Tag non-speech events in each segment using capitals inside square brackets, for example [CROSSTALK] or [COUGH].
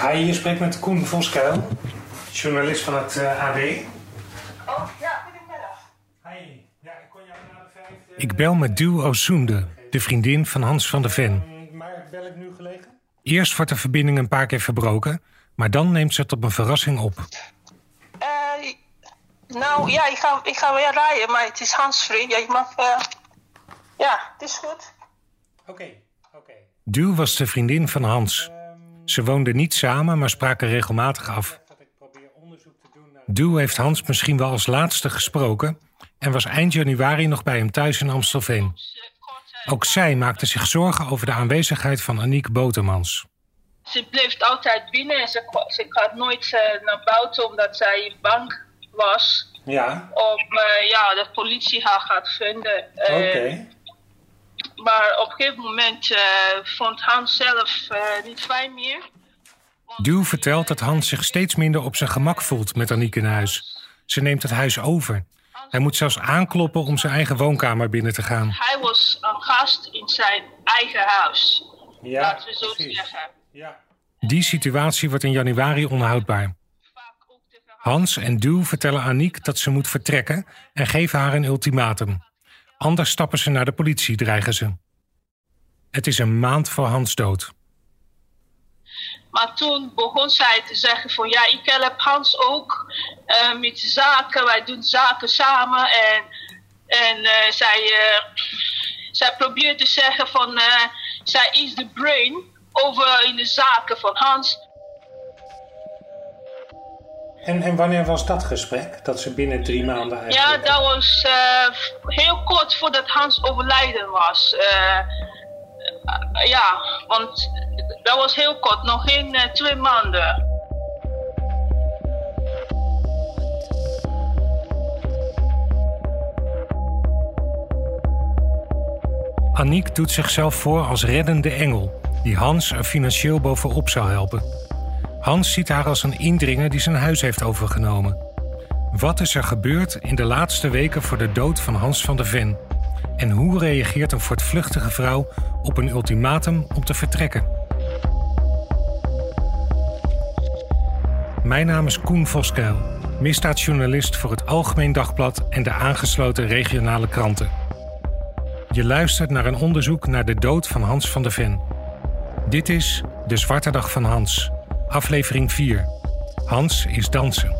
Hi, je spreekt met Koen Voskuil, journalist van het eh, AD. Oh, ja, goedemiddag. Hi, ja, ik kon jou na de vijf... Ik bel met Duw Ozoende, de vriendin van Hans van der Ven. Maar bel ik nu gelegen? Eerst wordt de verbinding een paar keer verbroken, maar dan neemt ze het op een verrassing op. Eh, nou, ja, ik ga, ik ga weer rijden, maar het is handsfree. Ja, je mag... eh, ja, het is goed. Oké, oké. Duw was de vriendin van Hans. Ze woonden niet samen, maar spraken regelmatig af. Duw heeft Hans misschien wel als laatste gesproken en was eind januari nog bij hem thuis in Amstelveen. Ook zij maakte zich zorgen over de aanwezigheid van Aniek Botermans. Ze bleef altijd binnen en ze, ze gaat nooit eh, naar buiten omdat zij bang was Ja, om eh, ja, dat politie haar gaat vinden. Eh, Maar op een gegeven moment eh, vond Hans zelf eh, niet fijn meer. Duw vertelt dat Hans zich steeds minder op zijn gemak voelt met Aniek in huis. Ze neemt het huis over. Hij moet zelfs aankloppen om zijn eigen woonkamer binnen te gaan. Hij was een gast in zijn eigen huis. Ja, laten we zo zeggen. Die situatie wordt in januari onhoudbaar. Hans en Duw vertellen Aniek dat ze moet vertrekken en geven haar een ultimatum. Anders stappen ze naar de politie, dreigen ze. Het is een maand voor Hans dood. Maar toen begon zij te zeggen van ja, ik help Hans ook eh, met zaken. Wij doen zaken samen. En, en eh, zij, eh, zij probeert te zeggen van zij is de brain over in de zaken van Hans. En, en wanneer was dat gesprek? Dat ze binnen drie maanden Ja, dat was eh, heel kort voordat Hans overlijden was. Eh, eh, ja, want dat was heel kort, nog geen twee maanden. Aniek doet zichzelf voor als reddende engel, die Hans er financieel bovenop zou helpen. Hans ziet haar als een indringer die zijn huis heeft overgenomen. Wat is er gebeurd in de laatste weken voor de dood van Hans van der Ven? En hoe reageert een voortvluchtige vrouw op een ultimatum om te vertrekken? Mijn naam is Koen Voskuil, misdaadjournalist voor het Algemeen Dagblad en de aangesloten regionale kranten. Je luistert naar een onderzoek naar de dood van Hans van der Ven. Dit is De Zwarte Dag van Hans, aflevering 4. Hans is dansen.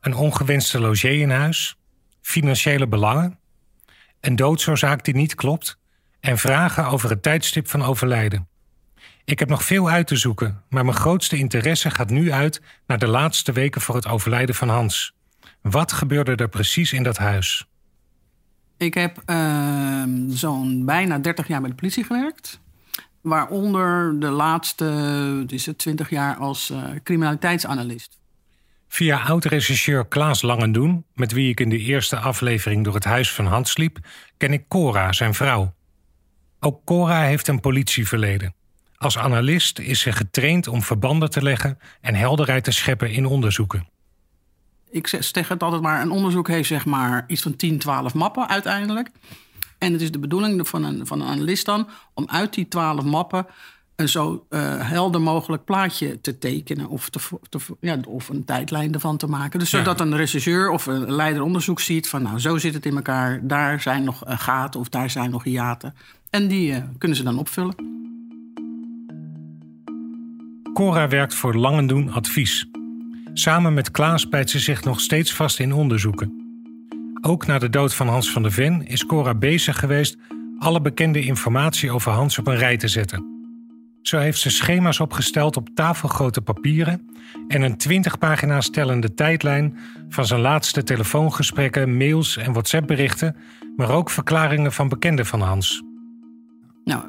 Een ongewenste logé in huis, financiële belangen, een doodsoorzaak die niet klopt en vragen over het tijdstip van overlijden. Ik heb nog veel uit te zoeken, maar mijn grootste interesse gaat nu uit naar de laatste weken voor het overlijden van Hans. Wat gebeurde er precies in dat huis? Ik heb ehm, zo'n bijna 30 jaar bij de politie gewerkt. Waaronder de laatste, is het, 20 jaar als eh, criminaliteitsanalist. Via oud-rechercheur Klaas Langendoen, met wie ik in de eerste aflevering door het huis van Hans liep, ken ik Cora, zijn vrouw. Ook Cora heeft een politieverleden. Als analist is ze getraind om verbanden te leggen en helderheid te scheppen in onderzoeken. Ik zeg zeg het altijd maar, een onderzoek heeft zeg maar iets van 10, 12 mappen uiteindelijk. En het is de bedoeling van een, van een analist dan om uit die 12 mappen een zo eh, helder mogelijk plaatje te tekenen of, te, te, ja, of een tijdlijn ervan te maken. Dus Ja. zodat een rechercheur of een leider onderzoek ziet van nou zo zit het in elkaar, daar zijn nog eh, gaten of daar zijn nog hiaten. En die eh, kunnen ze dan opvullen. Cora werkt voor Langendoen Advies. Samen met Klaas bijt ze zich nog steeds vast in onderzoeken. Ook na de dood van Hans van der Ven is Cora bezig geweest alle bekende informatie over Hans op een rij te zetten. Zo heeft ze schema's opgesteld op tafelgrote papieren en een 20 pagina's tellende tijdlijn van zijn laatste telefoongesprekken, mails en WhatsApp-berichten, maar ook verklaringen van bekenden van Hans. Nou,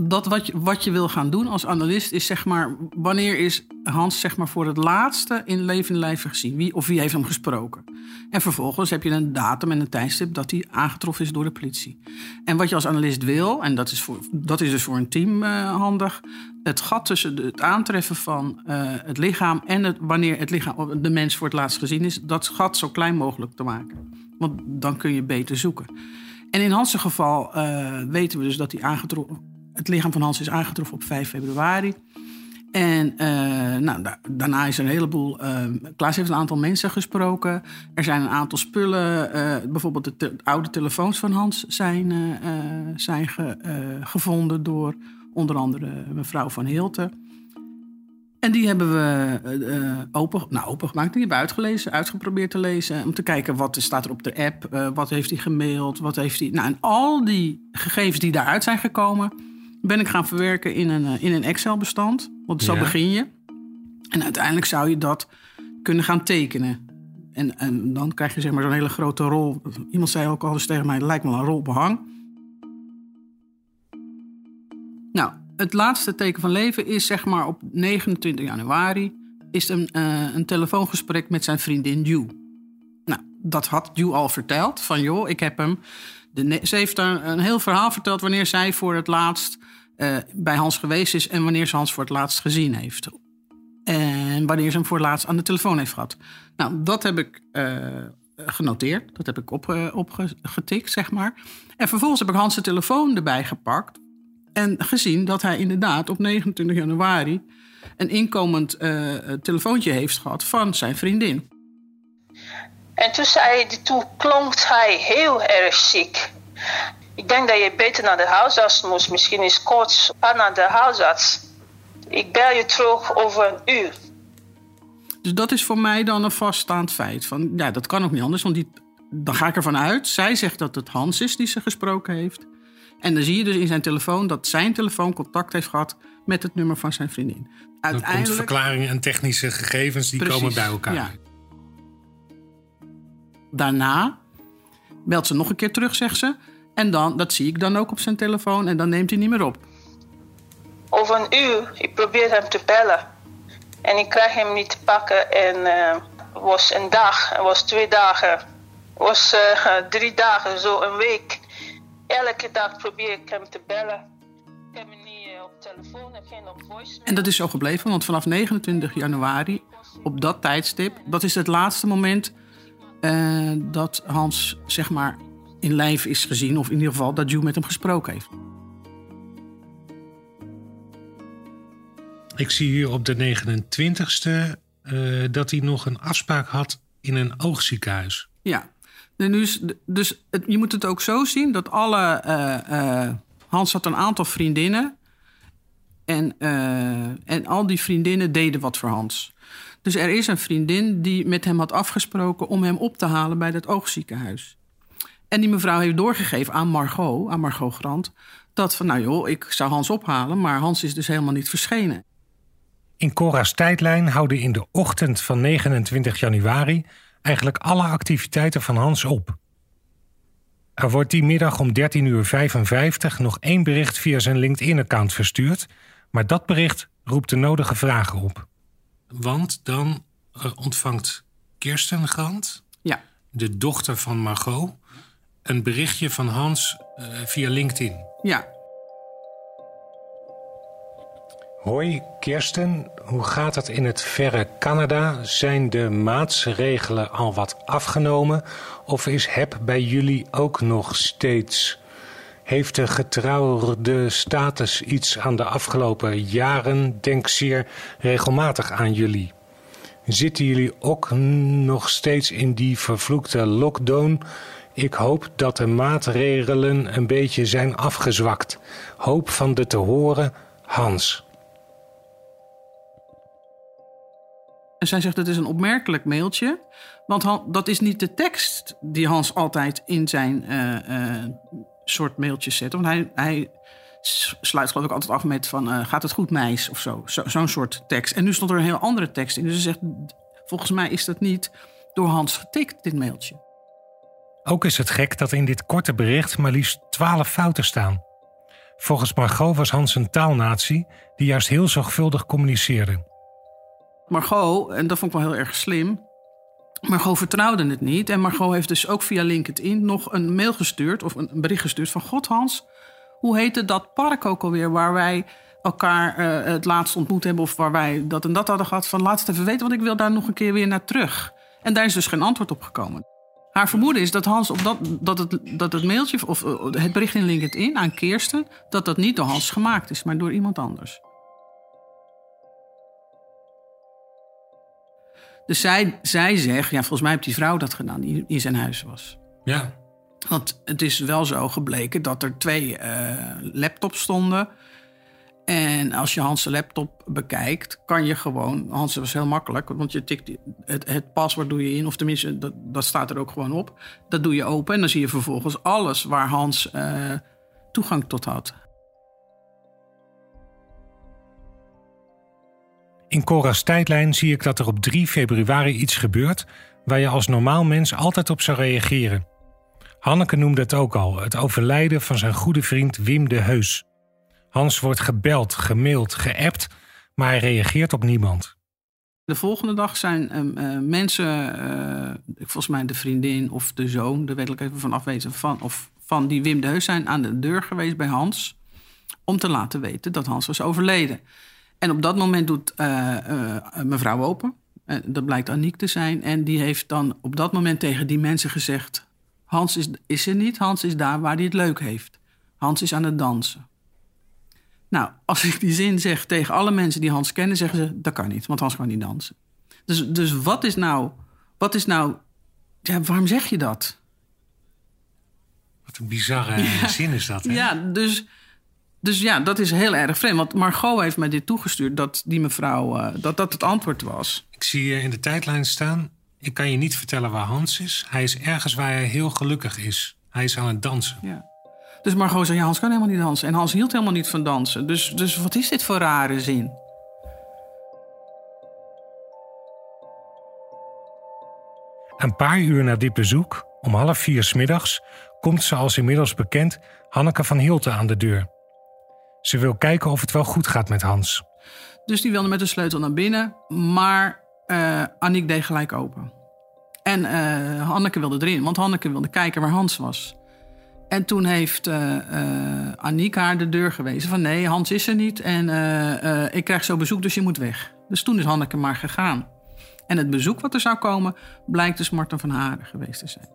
dat wat je, wat je wil gaan doen als analist is zeg maar... wanneer is Hans zeg maar voor het laatste in levende lijven gezien? Wie, of wie heeft hem gesproken? En vervolgens heb je een datum en een tijdstip dat hij aangetroffen is door de politie. En wat je als analist wil, en dat is, voor, dat is dus voor een team uh, handig... het gat tussen het aantreffen van uh, het lichaam... en het, wanneer het lichaam, de mens voor het laatst gezien is... dat gat zo klein mogelijk te maken. Want dan kun je beter zoeken. En in Hans' geval uh, weten we dus dat hij aangetroffen, het lichaam van Hans is aangetroffen op 5 februari. En uh, nou, da daarna is er een heleboel. Uh, Klaas heeft een aantal mensen gesproken. Er zijn een aantal spullen. bijvoorbeeld de, oude telefoons van Hans zijn, zijn ge gevonden door onder andere mevrouw van Hilten. En die hebben we uh, open, nou, open gemaakt. Die hebben we uitgelezen, uitgeprobeerd te lezen. Om te kijken wat staat er op de app. Uh, wat heeft hij gemaild? Wat heeft hij. Nou, en al die gegevens die daaruit zijn gekomen. ben ik gaan verwerken in een, in een Excel-bestand. Want zo ja. begin je. En uiteindelijk zou je dat kunnen gaan tekenen. En, en dan krijg je zeg maar zo'n hele grote rol. Iemand zei ook al eens tegen mij: het lijkt me een rol behang. Nou, het laatste teken van leven is zeg maar op 29 januari... is een, uh, een telefoongesprek met zijn vriendin Ju. Nou, dat had Ju al verteld. Van joh, ik heb hem... De, ze heeft daar een heel verhaal verteld wanneer zij voor het laatst uh, bij Hans geweest is... en wanneer ze Hans voor het laatst gezien heeft. En wanneer ze hem voor het laatst aan de telefoon heeft gehad. Nou, dat heb ik uh, genoteerd. Dat heb ik opgetikt, op, zeg maar. En vervolgens heb ik Hans' telefoon erbij gepakt... En gezien dat hij inderdaad op 29 januari een inkomend uh, telefoontje heeft gehad van zijn vriendin. En toen, zei, toen klonk hij heel erg ziek. Ik denk dat je beter naar de huisarts moest. Misschien is koorts. Ga naar de huisarts. Ik bel je terug over een uur. Dus dat is voor mij dan een vaststaand feit. Van, ja, dat kan ook niet anders, want die, dan ga ik ervan uit. Zij zegt dat het Hans is die ze gesproken heeft. En dan zie je dus in zijn telefoon dat zijn telefoon contact heeft gehad met het nummer van zijn vriendin. Uiteindelijk... komt verklaringen en technische gegevens die Precies, komen bij elkaar. Ja. Daarna belt ze nog een keer terug, zegt ze. En dan, dat zie ik dan ook op zijn telefoon en dan neemt hij niet meer op. Over een uur, ik probeer hem te bellen. En ik krijg hem niet te pakken. En uh, was een dag, het was twee dagen, was uh, [LAUGHS] drie dagen, zo een week elke dag probeer ik hem te bellen. Ik heb hem niet eh, op telefoon en geen op voice. En dat is zo gebleven, want vanaf 29 januari, op dat tijdstip, dat is het laatste moment uh, dat Hans, zeg maar, in lijf is gezien. Of in ieder geval dat Ju met hem gesproken heeft. Ik zie hier op de 29ste uh, dat hij nog een afspraak had in een oogziekenhuis. Ja, dus, je moet het ook zo zien dat alle. Uh, uh, Hans had een aantal vriendinnen. En, uh, en al die vriendinnen deden wat voor Hans. Dus er is een vriendin die met hem had afgesproken om hem op te halen bij dat oogziekenhuis. En die mevrouw heeft doorgegeven aan Margot, aan Margot Grant, dat van nou joh, ik zou Hans ophalen, maar Hans is dus helemaal niet verschenen. In Cora's tijdlijn houden in de ochtend van 29 januari eigenlijk alle activiteiten van Hans op. Er wordt die middag om 13.55 uur nog één bericht via zijn LinkedIn-account verstuurd, maar dat bericht roept de nodige vragen op. Want dan uh, ontvangt Kirsten Grant, ja. de dochter van Margot, een berichtje van Hans uh, via LinkedIn. Ja, Hoi Kirsten, hoe gaat het in het verre Canada? Zijn de maatregelen al wat afgenomen of is HEP bij jullie ook nog steeds? Heeft de getrouwde status iets aan de afgelopen jaren? Denk zeer regelmatig aan jullie. Zitten jullie ook nog steeds in die vervloekte lockdown? Ik hoop dat de maatregelen een beetje zijn afgezwakt. Hoop van de te horen, Hans. En zij zegt, het is een opmerkelijk mailtje. Want dat is niet de tekst die Hans altijd in zijn uh, uh, soort mailtjes zet. Want hij, hij sluit geloof ik altijd af met van... Uh, gaat het goed, meis? Of zo. Zo'n zo soort tekst. En nu stond er een heel andere tekst in. Dus ze zegt, volgens mij is dat niet door Hans getikt, dit mailtje. Ook is het gek dat in dit korte bericht maar liefst twaalf fouten staan. Volgens Margot was Hans een taalnatie die juist heel zorgvuldig communiceerde. Margot, en dat vond ik wel heel erg slim. Margot vertrouwde het niet. En Margot heeft dus ook via LinkedIn nog een mail gestuurd, of een bericht gestuurd van: God Hans, hoe heette dat park ook alweer waar wij elkaar uh, het laatst ontmoet hebben, of waar wij dat en dat hadden gehad? Van laat het even weten, want ik wil daar nog een keer weer naar terug. En daar is dus geen antwoord op gekomen. Haar vermoeden is dat Hans op dat, dat, het, dat het mailtje of eh, het bericht in LinkedIn aan Kirsten, dat dat niet door Hans gemaakt is, maar door iemand anders. Dus zij, zij zegt, ja, volgens mij heeft die vrouw dat gedaan die in zijn huis was. Ja. Want het is wel zo gebleken dat er twee uh, laptops stonden. En als je Hans' laptop bekijkt, kan je gewoon. Hans was heel makkelijk, want je tikt het, het paswoord doe je in, of tenminste, dat, dat staat er ook gewoon op. Dat doe je open en dan zie je vervolgens alles waar Hans uh, toegang tot had. In Cora's tijdlijn zie ik dat er op 3 februari iets gebeurt waar je als normaal mens altijd op zou reageren. Hanneke noemde het ook al, het overlijden van zijn goede vriend Wim de Heus. Hans wordt gebeld, gemaild, geappt, maar hij reageert op niemand. De volgende dag zijn uh, mensen, uh, volgens mij de vriendin of de zoon, daar weet even van afwezen, van, of van die Wim de Heus zijn aan de deur geweest bij Hans om te laten weten dat Hans was overleden. En op dat moment doet uh, mevrouw open. dat blijkt Aniek te zijn. En die heeft dan op dat moment tegen die mensen gezegd: Hans is, is er niet, Hans is daar waar hij het leuk heeft. Hans is aan het dansen. Nou, als ik die zin zeg tegen alle mensen die Hans kennen, zeggen ze: dat kan niet, want Hans kan niet dansen. Dus, dus wat is nou, wat is nou, ja, waarom zeg je dat? Wat een bizarre zin is dat. Hè? Ja, dus dus ja, dat is heel erg vreemd. Want Margot heeft mij dit toegestuurd dat die mevrouw, uh, dat dat het antwoord was. Ik zie je in de tijdlijn staan. Ik kan je niet vertellen waar Hans is. Hij is ergens waar hij heel gelukkig is. Hij is aan het dansen. Ja. Dus Margot zei, ja, Hans kan helemaal niet dansen. En Hans hield helemaal niet van dansen. Dus, dus wat is dit voor rare zin? Een paar uur na dit bezoek, om half vier smiddags, komt zoals inmiddels bekend Hanneke van Hilte aan de deur. Ze wil kijken of het wel goed gaat met Hans. Dus die wilde met de sleutel naar binnen, maar uh, Annick deed gelijk open. En uh, Hanneke wilde erin, want Hanneke wilde kijken waar Hans was. En toen heeft uh, Annick haar de deur gewezen van nee, Hans is er niet en ik krijg zo bezoek, dus je moet weg. Dus toen is Hanneke maar gegaan. En het bezoek wat er zou komen, blijkt dus Marten van Haren geweest te zijn.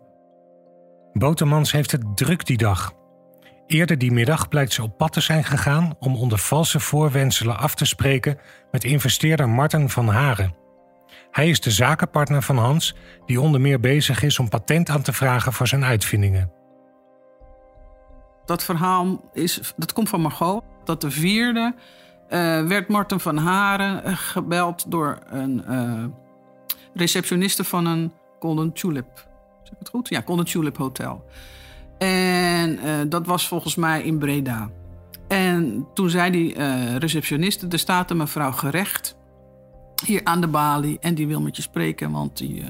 Botermans heeft het druk die dag. Eerder die middag blijkt ze op pad te zijn gegaan om onder valse voorwenselen af te spreken met investeerder Marten van Haren. Hij is de zakenpartner van Hans, die onder meer bezig is om patent aan te vragen voor zijn uitvindingen. Dat verhaal is, dat komt van Margot. Dat de vierde uh, werd Marten van Haren eh, gebeld door een uh, receptioniste van een Golden Tulip. Zeg ik het goed? Ja, Golden Tulip Hotel. En uh, dat was volgens mij in Breda. En toen zei die uh, receptioniste: Er staat een mevrouw gerecht hier aan de balie en die wil met je spreken. Want die, uh,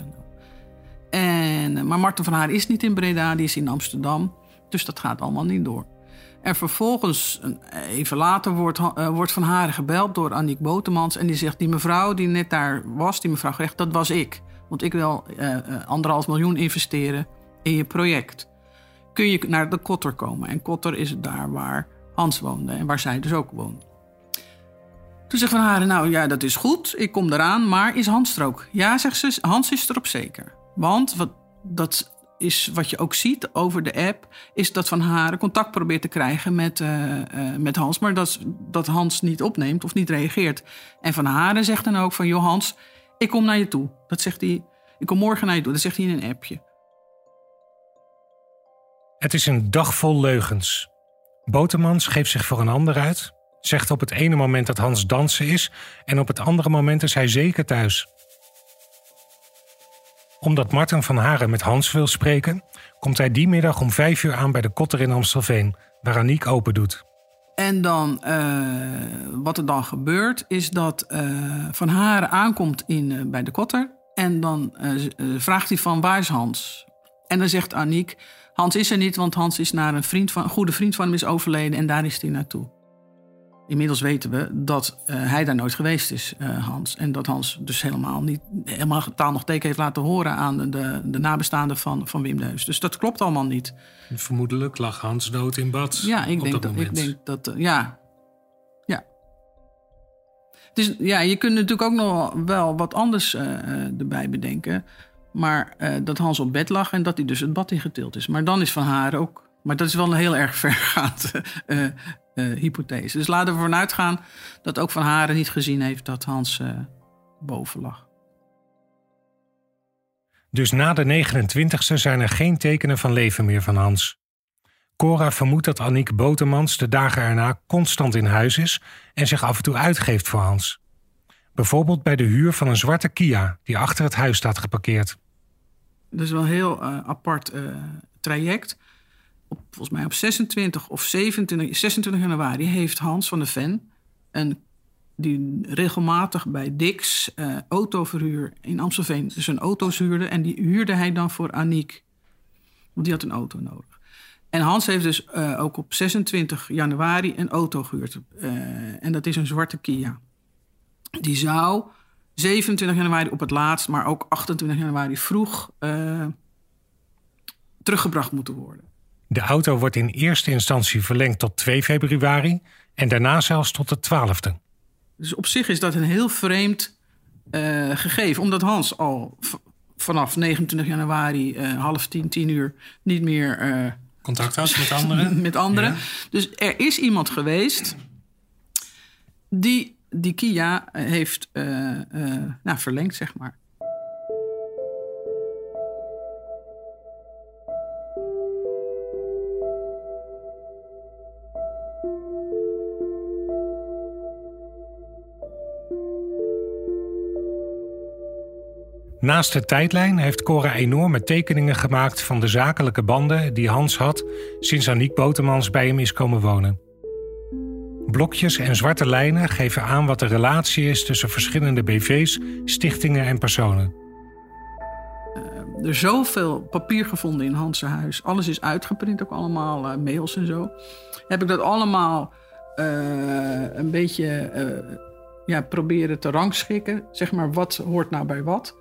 en, maar Marten van Haar is niet in Breda, die is in Amsterdam. Dus dat gaat allemaal niet door. En vervolgens, even later, wordt, wordt Van Haren gebeld door Annick Botemans. En die zegt: Die mevrouw die net daar was, die mevrouw gerecht, dat was ik. Want ik wil anderhalf miljoen investeren in je project kun je naar de Kotter komen. En Kotter is daar waar Hans woonde en waar zij dus ook woonde. Toen zegt Van Haren, nou ja, dat is goed, ik kom eraan, maar is Hans er ook? Ja, zegt ze, Hans is er op zeker. Want wat, dat is wat je ook ziet over de app, is dat Van Haren contact probeert te krijgen met, uh, uh, met Hans, maar dat, dat Hans niet opneemt of niet reageert. En Van Haren zegt dan ook van, joh Hans, ik kom naar je toe. Dat zegt hij, ik kom morgen naar je toe. Dat zegt hij in een appje. Het is een dag vol leugens. Botermans geeft zich voor een ander uit, zegt op het ene moment dat Hans dansen is en op het andere moment is hij zeker thuis. Omdat Martin van Haren met Hans wil spreken, komt hij die middag om vijf uur aan bij de Kotter in Amstelveen, waar Aniek open doet. En dan, uh, wat er dan gebeurt, is dat uh, Van Haren aankomt in, uh, bij de Kotter. En dan vraagt hij van, waar is Hans? En dan zegt Aniek, Hans is er niet, want Hans is naar een, vriend van, een goede vriend van hem is overleden en daar is hij naartoe. Inmiddels weten we dat uh, hij daar nooit geweest is, uh, Hans. En dat Hans dus helemaal niet, helemaal taal nog teken heeft laten horen aan de, de, de nabestaanden van, van Wim Deus. Dus dat klopt allemaal niet. Vermoedelijk lag Hans dood in bad. Ja, ik, denk dat, ik denk dat. Uh, ja. Ja. Dus ja, je kunt natuurlijk ook nog wel wat anders erbij bedenken. Maar dat Hans op bed lag en dat hij dus het bad ingetild is. Maar dan is van haar ook. Maar dat is wel een heel erg [LAUGHS] vergaand uh, hypothese. Dus laten we ervan uitgaan dat ook Van Haren niet gezien heeft dat Hans boven lag. Dus na de 29e zijn er geen tekenen van leven meer van Hans. Cora vermoedt dat Annick Botemans de dagen erna constant in huis is en zich af en toe uitgeeft voor Hans. Bijvoorbeeld bij de huur van een zwarte Kia die achter het huis staat geparkeerd. Dat is wel een heel uh, apart uh, traject op, volgens mij op 26 of 27, 26 januari heeft Hans van de Ven... Een, die regelmatig bij Dix uh, autoverhuur in Amstelveen zijn auto's huurde. En die huurde hij dan voor Aniek. Want die had een auto nodig. En Hans heeft dus ook op 26 januari een auto gehuurd. En dat is een zwarte Kia. Die zou 27 januari op het laatst, maar ook 28 januari vroeg teruggebracht moeten worden. De auto wordt in eerste instantie verlengd tot 2 februari en daarna zelfs tot de 12e. Dus op zich is dat een heel vreemd uh, gegeven, omdat Hans al vanaf 29 januari uh, half tien, tien uur niet meer uh, contact had met anderen. [LAUGHS] met anderen. Ja. Dus er is iemand geweest die die Kia heeft nou, verlengd, zeg maar. Naast de tijdlijn heeft Cora enorme tekeningen gemaakt van de zakelijke banden die Hans had sinds Aniek Botemans bij hem is komen wonen. Blokjes en zwarte lijnen geven aan wat de relatie is tussen verschillende BV's, stichtingen en personen. Uh, er is zoveel papier gevonden in Hans' huis. Alles is uitgeprint, ook allemaal uh, mails en zo. Heb ik dat allemaal uh, een beetje ja, proberen te rangschikken. Zeg maar, wat hoort nou bij wat?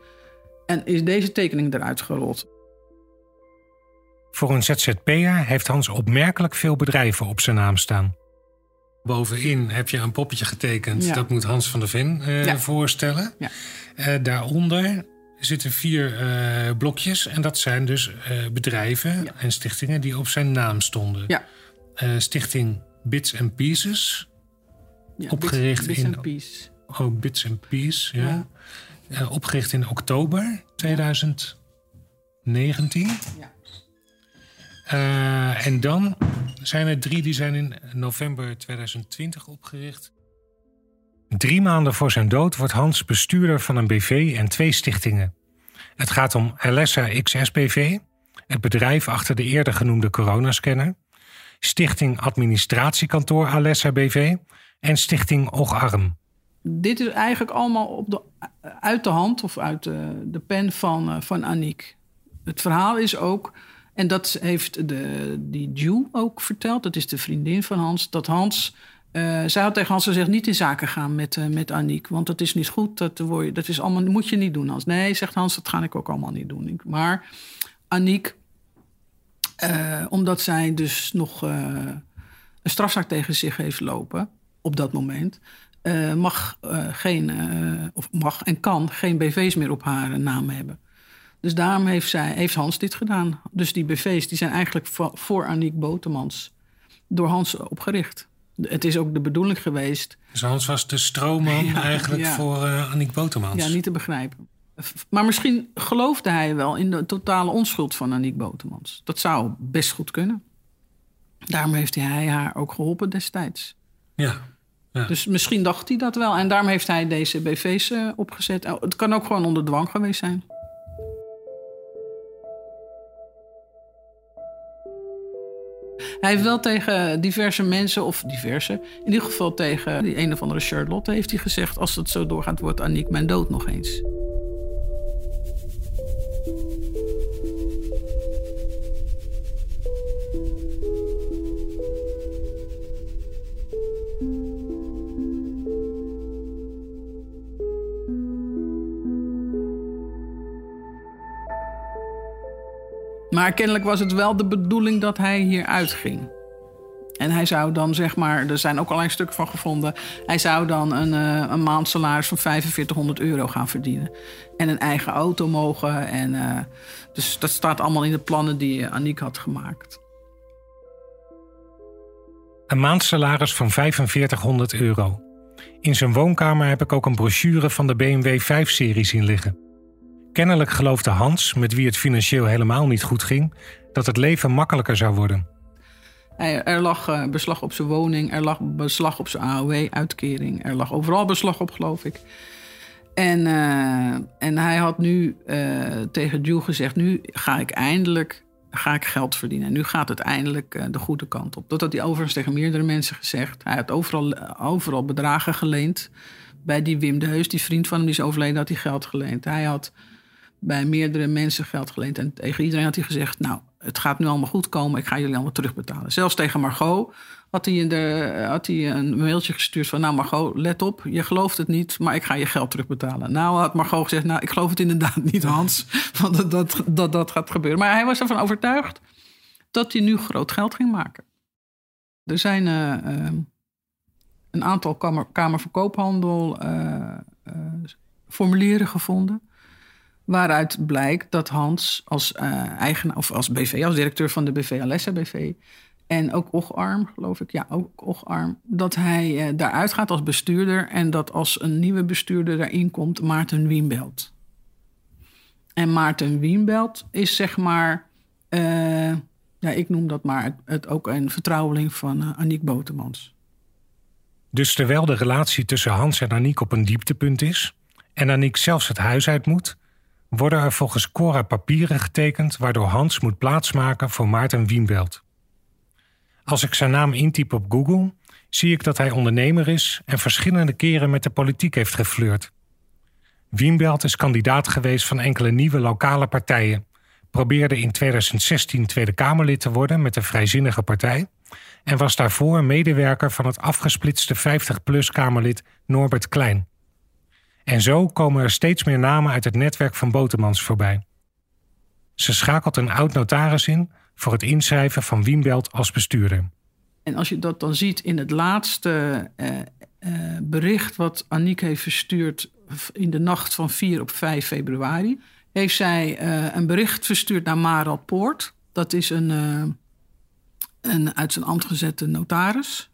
En is deze tekening eruit gerold. Voor een ZZP'er heeft Hans opmerkelijk veel bedrijven op zijn naam staan. Bovenin heb je een poppetje getekend. Ja. Dat moet Hans van der Ven uh, ja. voorstellen. Ja. Uh, daaronder zitten vier uh, blokjes. En dat zijn dus bedrijven en stichtingen die op zijn naam stonden. Stichting Bits and Pieces. opgericht bits, bits in. Piece. Oh, Bits and Pieces, ja. Opgericht in oktober 2019. Ja. Uh, en dan zijn er drie die zijn in november 2020 opgericht. Drie maanden voor zijn dood wordt Hans bestuurder van een BV en twee stichtingen. Het gaat om Alessa XS BV, het bedrijf achter de eerder genoemde coronascanner, Stichting Administratiekantoor Alessa BV en Stichting Ogarm dit is eigenlijk allemaal op de, uit de hand of uit de, de pen van, uh, van Aniek. Het verhaal is ook, en dat heeft de, die Jew ook verteld, dat is de vriendin van Hans, dat Hans. Uh, zij had tegen Hans gezegd: niet in zaken gaan met, uh, met Aniek. Want dat is niet goed. Dat, dat is allemaal, moet je niet doen. Hans. Nee, zegt Hans, dat ga ik ook allemaal niet doen. Maar Aniek, omdat zij dus nog een strafzaak tegen zich heeft lopen op dat moment, mag geen, of mag en kan geen BV's meer op haar naam hebben. Dus daarom heeft, zij, heeft Hans dit gedaan. Dus die BV's die zijn eigenlijk voor, Aniek Botemans door Hans opgericht. Het is ook de bedoeling geweest. Dus Hans was de stroomman [LAUGHS] ja, eigenlijk ja. voor uh, Aniek Botemans. Ja, niet te begrijpen. Maar misschien geloofde hij wel in de totale onschuld van Aniek Botemans. Dat zou best goed kunnen. Daarom heeft hij haar ook geholpen destijds. Ja. Dus misschien dacht hij dat wel. En daarom heeft hij deze BV's uh, opgezet. Oh, het kan ook gewoon onder dwang geweest zijn. Hij heeft wel tegen diverse mensen, of diverse, in ieder geval tegen die een of andere Charlotte, heeft hij gezegd: Als het zo doorgaat, wordt Aniek mijn dood nog eens. Maar kennelijk was het wel de bedoeling dat hij hier uitging. En hij zou dan, zeg maar, er zijn ook allerlei stukken van gevonden. Hij zou dan een, uh, een maandsalaris van 4500 euro gaan verdienen. En een eigen auto mogen. En, uh, dus dat staat allemaal in de plannen die uh, Aniek had gemaakt. Een maandsalaris van 4500 euro. In zijn woonkamer heb ik ook een brochure van de BMW 5-serie zien liggen. Kennelijk geloofde Hans, met wie het financieel helemaal niet goed ging, dat het leven makkelijker zou worden. Er lag eh, beslag op zijn woning, er lag beslag op zijn AOW-uitkering, er lag overal beslag op, geloof ik. En, uh, en hij had nu uh, tegen Jules gezegd: Nu ga ik eindelijk ga ik geld verdienen. nu gaat het eindelijk de goede kant op. Dat had hij overigens tegen meerdere mensen gezegd. Hij had overal, overal bedragen geleend. Bij die Wim de Heus, die vriend van hem die is overleden, had hij geld geleend. Hij had bij meerdere mensen geld geleend. En tegen iedereen had hij gezegd: Nou, het gaat nu allemaal goed komen, ik ga jullie allemaal terugbetalen. Zelfs tegen Margot had hij, de, had hij een mailtje gestuurd van... nou Margot, let op, je gelooft het niet, maar ik ga je geld terugbetalen. Nou had Margot gezegd, nou ik geloof het inderdaad niet Hans, [LAUGHS] want dat, dat, dat gaat gebeuren. Maar hij was ervan overtuigd dat hij nu groot geld ging maken. Er zijn uh, uh, een aantal kamer, kamerverkoophandel uh, formulieren gevonden Waaruit blijkt dat Hans als uh, eigenaar of als BV, als directeur van de BV Alessa BV. En ook Ocharm, geloof ik. Ja, ook Ocharm. Dat hij uh, daaruit gaat als bestuurder. En dat als een nieuwe bestuurder daarin komt, Maarten Wienbelt. En Maarten Wienbelt is zeg maar. Uh, ja, ik noem dat maar het, het ook een vertrouweling van uh, Aniek Botemans. Dus terwijl de relatie tussen Hans en Aniek op een dieptepunt is. en Aniek zelfs het huis uit moet worden er volgens Cora papieren getekend waardoor Hans moet plaatsmaken voor Maarten Wienbelt. Als ik zijn naam intyp op Google, zie ik dat hij ondernemer is en verschillende keren met de politiek heeft geflirt. Wienbelt is kandidaat geweest van enkele nieuwe lokale partijen, probeerde in 2016 Tweede Kamerlid te worden met de Vrijzinnige Partij en was daarvoor medewerker van het afgesplitste 50-plus Kamerlid Norbert Klein. En zo komen er steeds meer namen uit het netwerk van Botemans voorbij. Ze schakelt een oud notaris in voor het inschrijven van Wienbelt als bestuurder. En als je dat dan ziet in het laatste eh, eh, bericht wat Aniek heeft verstuurd in de nacht van 4 op 5 februari, heeft zij eh, een bericht verstuurd naar Marald Poort. Dat is een, een uit zijn ambt gezette notaris.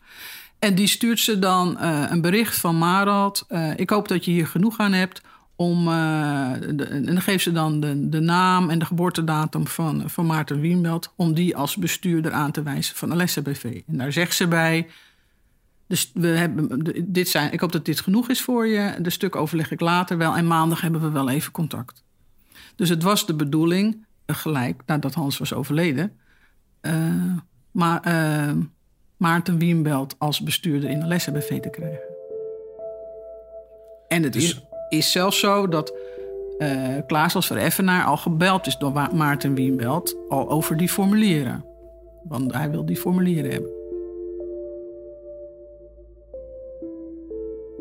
En die stuurt ze dan uh, een bericht van Marald. Uh, ik hoop dat je hier genoeg aan hebt. Om, de, en dan geeft ze dan de, de, naam en de geboortedatum van, van Maarten Wienbelt. Om die als bestuurder aan te wijzen van Alessa BV. En daar zegt ze bij. Dus we hebben, dit zijn, ik hoop dat dit genoeg is voor je. De stuk overleg ik later wel. En maandag hebben we wel even contact. Dus het was de bedoeling, gelijk nadat Hans was overleden. maar Maarten Wienbelt als bestuurder in de lessenbv te krijgen. En het dus... is, is zelfs zo dat uh, Klaas als vereffenaar al gebeld is door Maarten Wienbelt al over die formulieren. Want hij wil die formulieren hebben.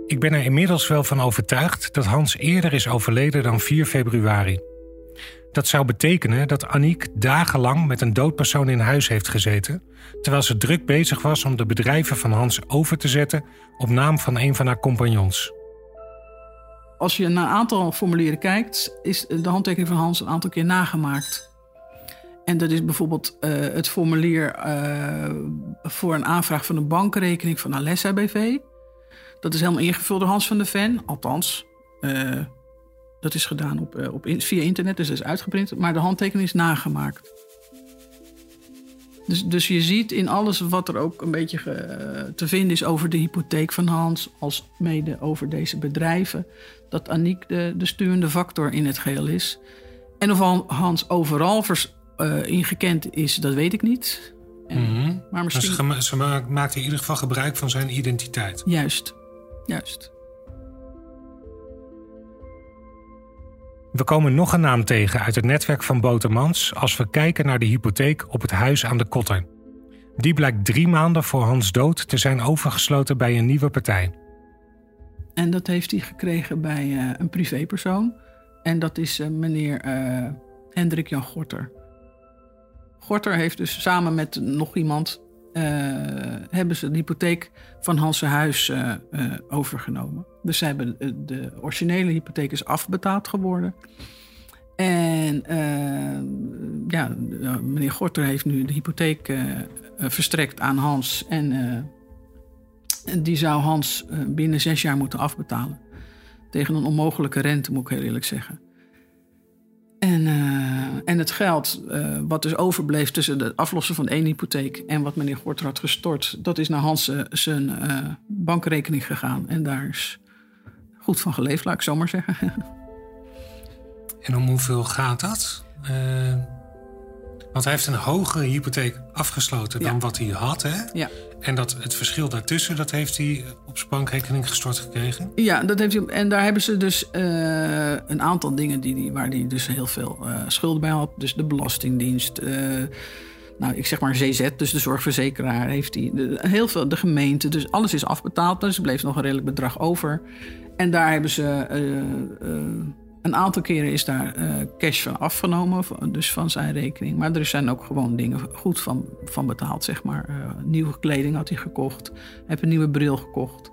Ik ben er inmiddels wel van overtuigd dat Hans eerder is overleden dan 4 februari. Dat zou betekenen dat Aniek dagenlang met een dood persoon in huis heeft gezeten, terwijl ze druk bezig was om de bedrijven van Hans over te zetten op naam van een van haar compagnons. Als je naar een aantal formulieren kijkt, is de handtekening van Hans een aantal keer nagemaakt. En dat is bijvoorbeeld uh, het formulier uh, voor een aanvraag van een bankrekening van Alessa BV. Dat is helemaal ingevuld door Hans van der Ven, althans. Uh, dat is gedaan op, uh, op, via internet, dus dat is uitgeprint. Maar de handtekening is nagemaakt. Dus, dus je ziet in alles wat er ook een beetje te vinden is over de hypotheek van Hans, als mede over deze bedrijven, dat Aniek de, de sturende factor in het geheel is. En of Hans overal vers, uh, ingekend is, dat weet ik niet. En, Mhm. Maar misschien... ze, ze ma- maakte in ieder geval gebruik van zijn identiteit. Juist, juist. We komen nog een naam tegen uit het netwerk van Botermans als we kijken naar de hypotheek op het huis aan de Kotter. Die blijkt drie maanden voor Hans dood te zijn overgesloten bij een nieuwe partij. En dat heeft hij gekregen bij eh, een privépersoon. En dat is eh, meneer eh, Hendrik Jan Gorter. Gorter heeft dus samen met nog iemand... hebben ze de hypotheek van Hans' huis overgenomen. Dus ze hebben de, de originele hypotheek is afbetaald geworden. En eh, ja, eh, meneer Gorter heeft nu de hypotheek eh, eh, verstrekt aan Hans. En eh, die zou Hans eh, binnen zes jaar moeten afbetalen. Tegen een onmogelijke rente, moet ik heel eerlijk zeggen. En, eh, en het geld eh, wat dus overbleef tussen het aflossen van ene hypotheek en wat meneer Gorter had gestort, dat is naar Hans eh, zijn eh, bankrekening gegaan. En daar is goed van geleefd, laat ik zo maar zeggen. [LAUGHS] En om hoeveel gaat dat? Eh, want hij heeft een hogere hypotheek afgesloten dan wat hij had, hè? ja. En dat, het verschil daartussen, dat heeft hij op zijn bankrekening gestort gekregen. Ja, dat heeft hij. En daar hebben ze dus eh, een aantal dingen die, die, waar hij dus heel veel eh, schulden bij had. Dus de Belastingdienst. nou, ik zeg maar CZ, dus de zorgverzekeraar heeft hij. de- heel veel, de gemeente. Dus alles is afbetaald. Dus er bleef nog een redelijk bedrag over. En daar hebben ze. eh, eh, een aantal keren is daar eh, cash van afgenomen, dus van zijn rekening. Maar er zijn ook gewoon dingen goed van, van betaald, zeg maar. Nieuwe kleding had hij gekocht. Hij heeft een nieuwe bril gekocht.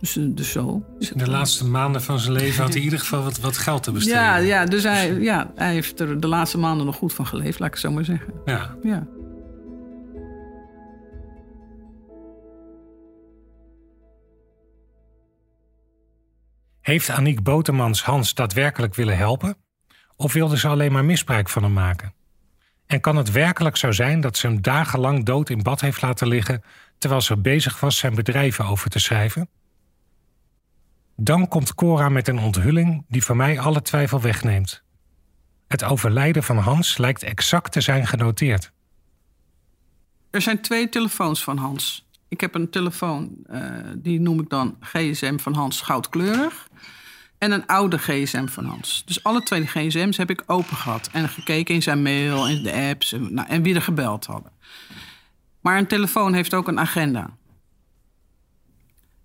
Dus, dus zo. In de laatste maanden van zijn leven had hij in ieder geval wat, wat geld te besteden. Ja, ja, dus hij, ja, hij heeft er de laatste maanden nog goed van geleefd, laat ik het zo maar zeggen. Ja. Ja. Heeft Aniek Botermans Hans daadwerkelijk willen helpen? Of wilde ze alleen maar misbruik van hem maken? En kan het werkelijk zo zijn dat ze hem dagenlang dood in bad heeft laten liggen terwijl ze bezig was zijn bedrijven over te schrijven? Dan komt Cora met een onthulling die voor mij alle twijfel wegneemt. Het overlijden van Hans lijkt exact te zijn genoteerd. Er zijn twee telefoons van Hans. Ik heb een telefoon, eh, die noem ik dan GSM van Hans goudkleurig. En een oude GSM van Hans. Dus alle twee de GSM's heb ik open gehad. En gekeken in zijn mail, in de apps en, nou, en wie er gebeld hadden. Maar een telefoon heeft ook een agenda.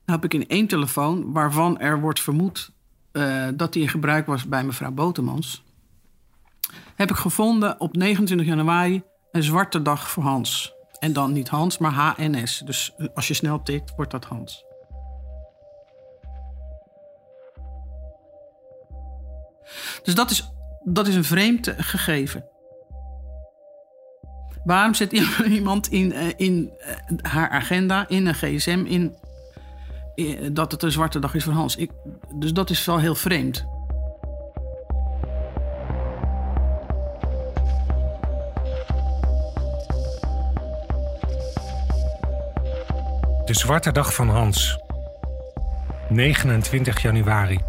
Nou heb ik in één telefoon, waarvan er wordt vermoed eh, dat die in gebruik was bij mevrouw Botemans. Heb ik gevonden op 29 januari een zwarte dag voor Hans. En dan niet Hans, maar HNS. Dus als je snel tikt, wordt dat Hans. Dus dat is, dat is een vreemd gegeven. Waarom zet [LAUGHS] iemand in, eh, in eh, haar agenda, in een gsm, in, eh, dat het een zwarte dag is voor Hans? Ik, dus dat is wel heel vreemd. De zwarte dag van Hans. 29 januari.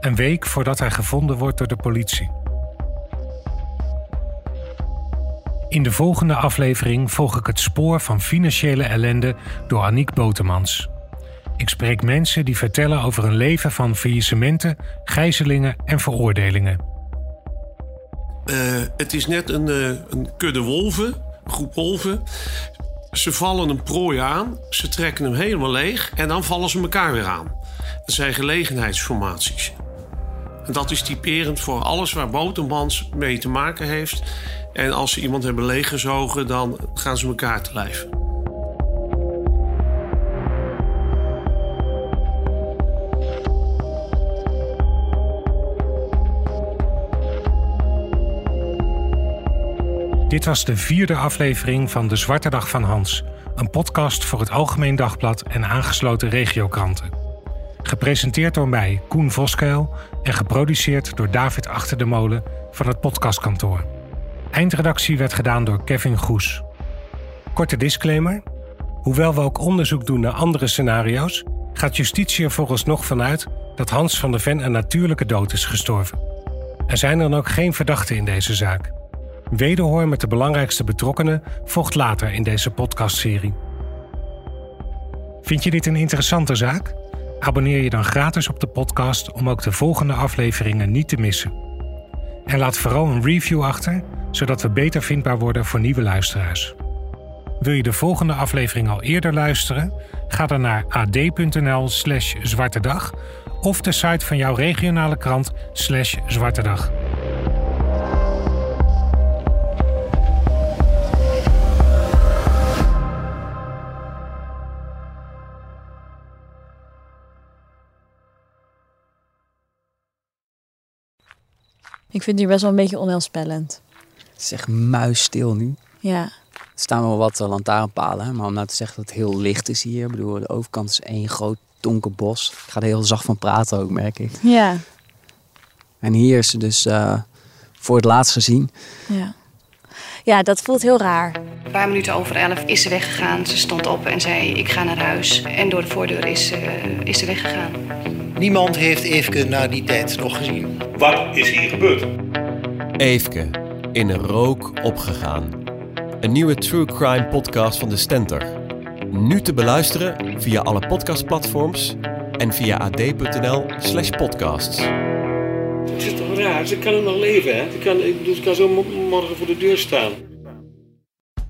Een week voordat hij gevonden wordt door de politie. In de volgende aflevering volg ik het spoor van financiële ellende door Aniek Botemans. Ik spreek mensen die vertellen over een leven van faillissementen, gijzelingen en veroordelingen. Eh, het is net een, eh, een kudde wolven, groep wolven. Ze vallen een prooi aan, ze trekken hem helemaal leeg en dan vallen ze elkaar weer aan. Dat zijn gelegenheidsformaties. En dat is typerend voor alles waar Botermans mee te maken heeft. En als ze iemand hebben leeggezogen, dan gaan ze elkaar te lijf. Dit was de vierde aflevering van De Zwarte Dag van Hans, een podcast voor het Algemeen Dagblad en aangesloten regiokranten. Gepresenteerd door mij, Koen Voskuil, en geproduceerd door David Achter de Molen van het podcastkantoor. Eindredactie werd gedaan door Kevin Goes. Korte disclaimer. Hoewel we ook onderzoek doen naar andere scenario's, gaat justitie er vooralsnog vanuit dat Hans van der Ven een natuurlijke dood is gestorven. Er zijn dan ook geen verdachten in deze zaak. Wederhoor met de belangrijkste betrokkenen volgt later in deze podcastserie. Vind je dit een interessante zaak? Abonneer je dan gratis op de podcast om ook de volgende afleveringen niet te missen. En laat vooral een review achter, zodat we beter vindbaar worden voor nieuwe luisteraars. Wil je de volgende aflevering al eerder luisteren? Ga dan naar ad.nl/slash zwarte dag of de site van jouw regionale krant slash Ik vind het hier best wel een beetje onheilspellend. Het is echt muisstil nu. Ja. Er staan wel wat eh, lantaarnpalen, hè, maar om nou te zeggen dat het heel licht is hier. Ik bedoel, de overkant is één groot donker bos. Ik ga er heel zacht van praten ook, merk ik. Ja. En hier is ze dus eh, voor het laatst gezien. Ja. Ja, dat voelt heel raar. Een paar minuten over elf is ze weggegaan. Ze stond op en zei: Ik ga naar huis. En door de voordeur is, eh, is ze weggegaan. Niemand heeft Eefke na die tijd nog gezien. Wat is hier gebeurd? Eefke, in een rook opgegaan. Een nieuwe true crime podcast van de Stenter. Nu te beluisteren via alle podcastplatforms en via ad.nl slash podcasts. Het is toch raar? Ze kan er nog leven, hè? Ze kan, ze kan zo mo- morgen voor de deur staan.